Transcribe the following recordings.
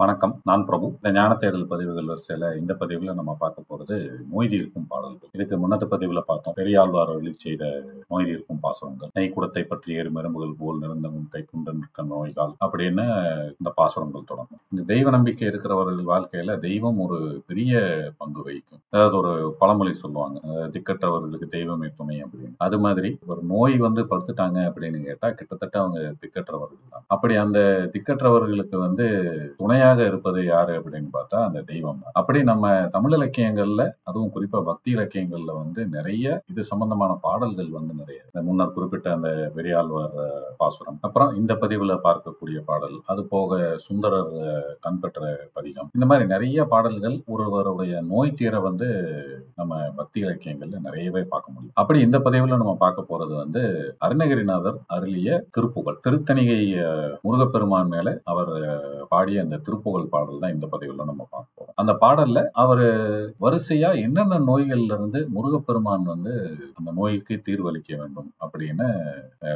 வணக்கம். நான் பிரபு. இந்த ஞான தேடல் பதிவுகள் வரிசையில இந்த பதிவுல நம்ம பார்க்க போறது மொய்தி இருக்கும் பாடல்கள். இதுக்கு முன்னத்த பதிவுல பார்த்தோம். பெரியாழ்வார் வழி செய்த மொய்தி இருக்கும் பாசுரங்கள். நெய்க்குடத்தை பற்றி ஏறு மெரும்புகள் போல் நிறந்தவும் கை குண்டு நிற்க நோய்கால் அப்படின்னு இந்த பாசுரங்கள் தொடங்கும். இந்த தெய்வ நம்பிக்கை இருக்கிறவர்கள் வாழ்க்கையில தெய்வம் ஒரு பெரிய பங்கு வகிக்கும். அதாவது ஒரு பழமொழி சொல்லுவாங்க. அதாவது திக்கற்றவர்களுக்கு தெய்வமே துணை அப்படின்னு. அது மாதிரி ஒரு நோய் வந்து படுத்துட்டாங்க அப்படின்னு கேட்டா கிட்டத்தட்ட அவங்க திக்கற்றவர்கள். அப்படி அந்த திக்கற்றவர்களுக்கு வந்து துணையாக இருப்பது யாரு அப்படின்னு பார்த்தா அந்த தெய்வம் அப்படி நம்ம தமிழ் இலக்கியங்கள்ல அதுவும் குறிப்பா பக்தி இலக்கியங்கள்ல வந்து நிறைய இது சம்பந்தமான பாடல்கள் வந்து நிறைய. இந்த முன்னர் குறிப்பிட்ட அந்த பெரியாழ்வார் பாசுரம். அப்புறம் இந்த பதிவுல பார்க்கக்கூடிய பாடல் அது போக சுந்தரர் கண்பற்ற பதிகம். இந்த மாதிரி நிறைய பாடல்கள் ஒருவருடைய நோய் தீர வந்து நம்ம பக்தி இலக்கியங்கள்ல நிறையவே பார்க்க முடியும். அப்படி இந்த பதிவுல நம்ம பார்க்க போறது வந்து அருணகிரிநாதர் அருளிய திருப்புகழ். திருத்தணிகை முருகப்பெருமான் மேல அவர் பாடிய அந்த திருப்புகழ் பாடல் தான் இந்த பதிவில் நம்ம பார்க்க அந்த பாடல்ல அவரு வரிசையா என்னென்ன நோய்கள்ல இருந்து முருகப்பெருமான் வந்து அந்த நோய்க்கு தீர்வளிக்க வேண்டும் அப்படின்னு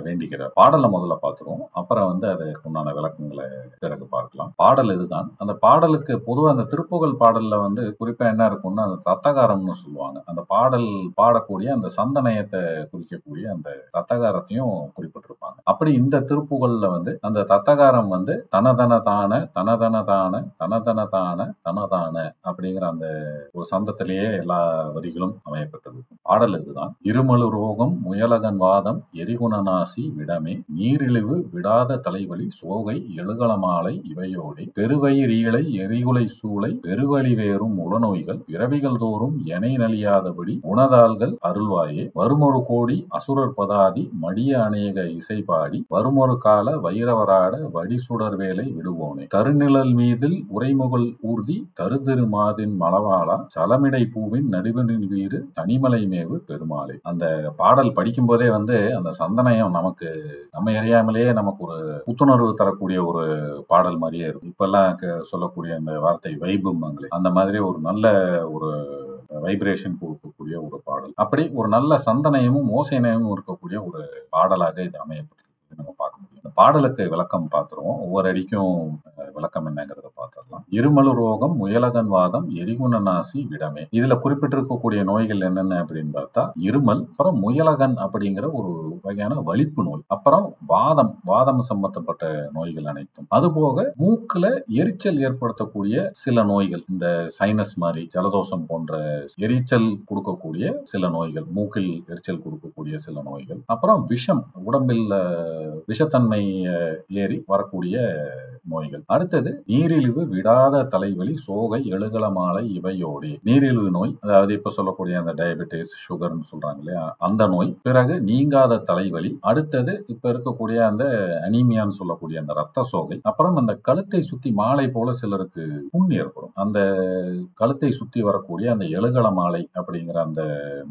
வேண்டிக்கிறார். பாடலை முதல்ல பார்த்துருவோம். அப்புறம் வந்து அதுக்கு உண்டான விளக்கங்களை பிறகு பார்க்கலாம். பாடல் இதுதான். அந்த பாடலுக்கு பொதுவாக அந்த திருப்புகழ் பாடல்ல வந்து குறிப்பா என்ன இருக்கும்னா அந்த தத்தகாரம்னு சொல்லுவாங்க. அந்த பாடல் பாடக்கூடிய அந்த சந்தனயத்தை குறிக்கக்கூடிய அந்த தத்தகாரத்தையும் குறிப்பிட்டிருப்பாங்க. அப்படி இந்த திருப்புகள்ல வந்து அந்த தத்தகாரம் வந்து தனதன தான தனதன தான தனதன தான தனதான அப்படிங்கிற அந்த ஒரு சந்தத்திலேயே எல்லா வரிகளும் அமையப்பட்டது. பாடல் இதுதான். இருமலு ரோகம் முயலகன் வாதம் எரிகுணநாசி விடமே நீரிழிவு விடாத தலைவலி சோகை எழுகலமாலை இவையோடே பெருவயிரீழை எரிகுலை சூளை பெருவழி வேறும் உளநோய்கள் பிறவிகள் தோறும் எனை நலியாதபடி உணதாள்கள் அருள்வாயே வருமொரு கோடி அசுரர் பதாதி மடிய அநேக இசை பாடி வருமொரு கால வைரவராட வடிசுடர் வேலை விடுவோனே. கருநிழல் மீதில் உரைமுகல் ஊர்தி தரு தருதிரு மாதின் மலவாளா சலமிடை பூவின் நடுவனின் வீறு தனிமலை மேவு பெருமாளே. அந்த பாடல் படிக்கும் போதே வந்து அந்த சந்தனயம் நமக்கு நம்ம அறியாமலேயே நமக்கு ஒரு புத்துணர்வு தரக்கூடிய ஒரு பாடல் மாதிரியே இருக்கும். இப்பெல்லாம் சொல்லக்கூடிய அந்த வார்த்தை வைபும்பாங்களே அந்த மாதிரி ஒரு நல்ல ஒரு வைப்ரேஷன் கொடுக்கக்கூடிய ஒரு பாடல். அப்படி ஒரு நல்ல சந்தனயமும் ஓசைனயமும் இருக்கக்கூடிய ஒரு பாடலாக இது அமையப்பட்டிருக்கு. நம்ம பார்க்க முடியும். இந்த பாடலுக்கு விளக்கம் பார்த்துருவோம். ஒவ்வொரு அடிக்கும் விளக்கம் என்னங்கிறத பார்த்துடலாம். இருமலு ரோகம் முயலகன் வாதம் எரிகுண நாசி விடமே. இதுல குறிப்பிட்டிருக்கக்கூடிய நோய்கள் என்னென்ன அப்படின்னு பார்த்தா இருமல் அப்புறம் முயலகன் அப்படிங்கிற ஒரு வகையான வலிப்பு நோய். அப்புறம் வாதம் வாதம் சம்பந்தப்பட்ட நோய்கள் அனைத்தும். அதுபோக மூக்குல எரிச்சல் ஏற்படுத்தக்கூடிய சில நோய்கள். இந்த சைனஸ் மாதிரி ஜலதோஷம் போன்ற எரிச்சல் கொடுக்கக்கூடிய சில நோய்கள் மூக்கில் எரிச்சல் கொடுக்கக்கூடிய சில நோய்கள். அப்புறம் விஷம் உடம்பில் விஷத்தன்மை ஏறி வரக்கூடிய நோய்கள். அடுத்து அடுத்தது நீரிழிவு விடாத தலைவலி சோகை எழுகலமாலை இவையோடு. நீரிழிவு நோய் அதாவது இப்ப சொல்லக்கூடிய அந்த டயபெட்டிஸ் சுகர்னு சொல்றாங்க இல்லையா? அந்த நோய். பிறகு நீங்காத தலைவலி அடுத்தது இப்ப இருக்கக்கூடிய அந்த அனீமியான்னு சொல்லக்கூடிய அந்த ரத்த சோகை. அப்புறம் அந்த கழுத்தை சுத்தி மாலை போல சிலருக்கு புண் ஏற்படும். அந்த கழுத்தை சுத்தி வரக்கூடிய அந்த எழுகல மாலை அப்படிங்கிற அந்த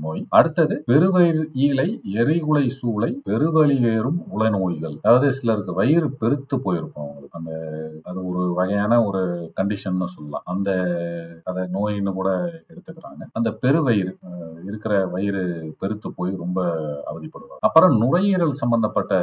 நோய். அடுத்தது பெருவயிறு ஈலை எரிகுலை சூளை பெருவழி வேறும் உளநோய்கள். அதாவது சிலருக்கு வயிறு பெருத்து போயிருக்கும் அவங்களுக்கு. அந்த அது ஒரு வகையான ஒரு கண்டிஷன் சொல்லலாம். அந்த அதை நோயின்னு கூட எடுத்துக்கிறாங்க. அந்த பெருவயிறு இருக்கிற வயிறு பெருத்து போய் ரொம்ப அவதிப்படுவாங்க. அப்புறம் நுரையீரல் சம்பந்தப்பட்ட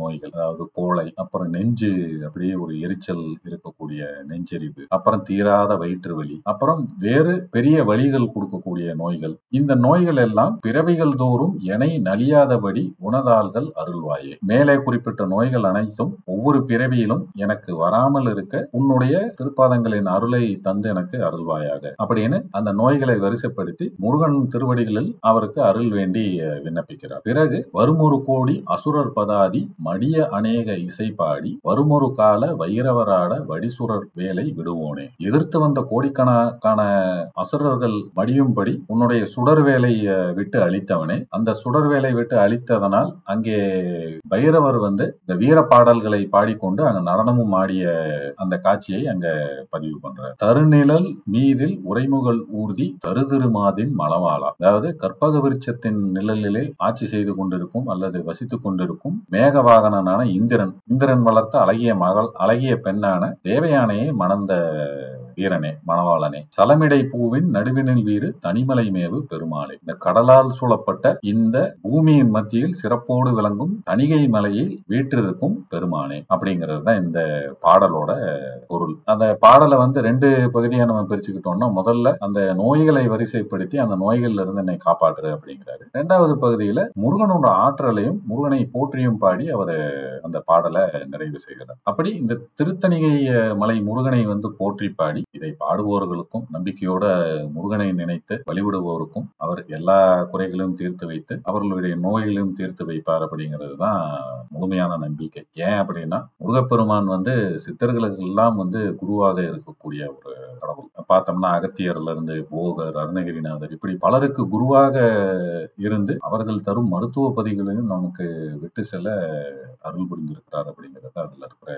நோய்கள் அதாவது கோழை அப்புறம் நெஞ்சு அப்படியே ஒரு எரிச்சல் இருக்கக்கூடிய நெஞ்செரிவு அப்புறம் தீராத வயிற்று வலி அப்புறம் வேறு பெரிய வழிகள் கொடுக்கக்கூடிய நோய்கள். இந்த நோய்கள் எல்லாம் பிறவிகள் தோறும் எனை நலியாதபடி உணதாள்கள் அருள்வாயே. மேலே குறிப்பிட்ட நோய்கள் அனைத்தும் ஒவ்வொரு பிறவியிலும் எனக்கு வராமல் இருக்க உன்னுடைய திருப்பாதங்களின் அருளை தந்து எனக்கு அருள்வாயாக. அப்படின்னு அந்த நோய்களை வரிசைப்படுத்தி முருகன் திருவடிகளில் அவருக்கு அருள் வேண்டி விண்ணப்பிக்கிறார். பிறகு வருமொரு கோடி அசுரர் பதாதி மடிய அநேக இசை பாடி வருமொரு கால வைரவராட வடிசுரர் வேலை விடுவோனே. எதிர்த்து வந்த கோடிக்கணக்கான அசுரர்கள் மடியும்படி உன்னுடைய சுடர் வேலை விட்டு அழித்தவனே அந்த சுடர் வேலை விட்டு அழித்ததனால் அங்கே பைரவர் வந்து இந்த வீர பாடல்களை பாடிக்கொண்டு அங்க நடனமும் ஆடிய அந்த காட்சியை அங்க பதிவு பண்றார். தருநிழல் மீதில் உரைமுகல் ஊர்தி தருதிருமாதின் மலவாளா அதாவது கற்பக விருட்சத்தின் நிழலிலே ஆட்சி செய்து கொண்டிருக்கும் அல்லது வசித்துக் கொண்டிருக்கும் மேகவாகனனான இந்திரன். இந்திரன் வளர்த்த அழகிய மகள் அழகிய பெண்ணான தேவயானையை மணந்த வீரனே மணவாளனே சலமிடை பூவின் நடுவினில் வீறு தனிமலை மேவு பெருமாளே. இந்த கடலால் சூழப்பட்ட இந்த பூமியின் மத்தியில் சிறப்போடு விளங்கும் தணிகை மலையில் வீற்றிருக்கும் பெருமானே அப்படிங்கிறது தான் இந்த பாடலோட பொருள். அந்த பாடலை வந்து ரெண்டு பகுதியா நம்ம பிரிச்சுக்கிட்டோம்னா முதல்ல அந்த நோய்களை வரிசைப்படுத்தி அந்த நோய்கள்ல இருந்து என்னை காப்பாற்றுற அப்படிங்கிறாரு. ரெண்டாவது பகுதியில முருகனோட ஆற்றலையும் முருகனை போற்றியும் பாடி அவர் அந்த பாடலை நிறைவு செய்கிறார். அப்படி இந்த திருத்தணிகை மலை முருகனை வந்து போற்றி பாடி இதை பாடுபவர்களுக்கும் நம்பிக்கையோட முருகனை நினைத்து வழிபடுபவருக்கும் அவர் எல்லா குறைகளையும் தீர்த்து வைத்து அவர்களுடைய நோய்களையும் தீர்த்து வைப்பார் அப்படிங்கிறது தான் முழுமையான நம்பிக்கை. ஏன் அப்படின்னா முருகப்பெருமான் வந்து சித்தர்களுக்கு எல்லாம் வந்து குருவாக இருக்கக்கூடிய ஒரு கடவுள். பார்த்தோம்னா அகத்தியர்ல இருந்து போகர் அருணகிரிநாதர் இப்படி பலருக்கு குருவாக இருந்து அவர்கள் தரும் மருத்துவ பதிகளையும் நமக்கு விட்டு செல்ல அருள் புரிந்திருக்கிறார் அப்படிங்கிறது அதுல இருக்கிற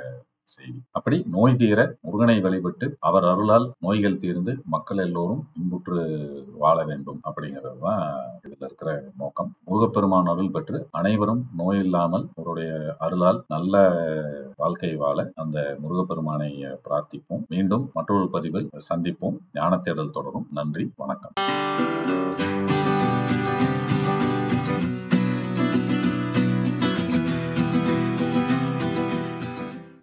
செய்தி. அப்படி நோய் தீர முருகனை வழிபட்டு அவர் அருளால் நோய்கள் தீர்ந்து மக்கள் எல்லோரும் இன்புற்று வாழ வேண்டும் அப்படிங்கிறது தான் இதுல இருக்கிற நோக்கம். முருகப்பெருமான் அருள் பெற்று அனைவரும் நோய் இல்லாமல் அவருடைய அருளால் நல்ல வாழ்க்கை வாழ அந்த முருகப்பெருமானை பிரார்த்திப்போம். மீண்டும் மற்றொரு பதிவில் சந்திப்போம். ஞான தேடல் தொடரும். நன்றி. வணக்கம்.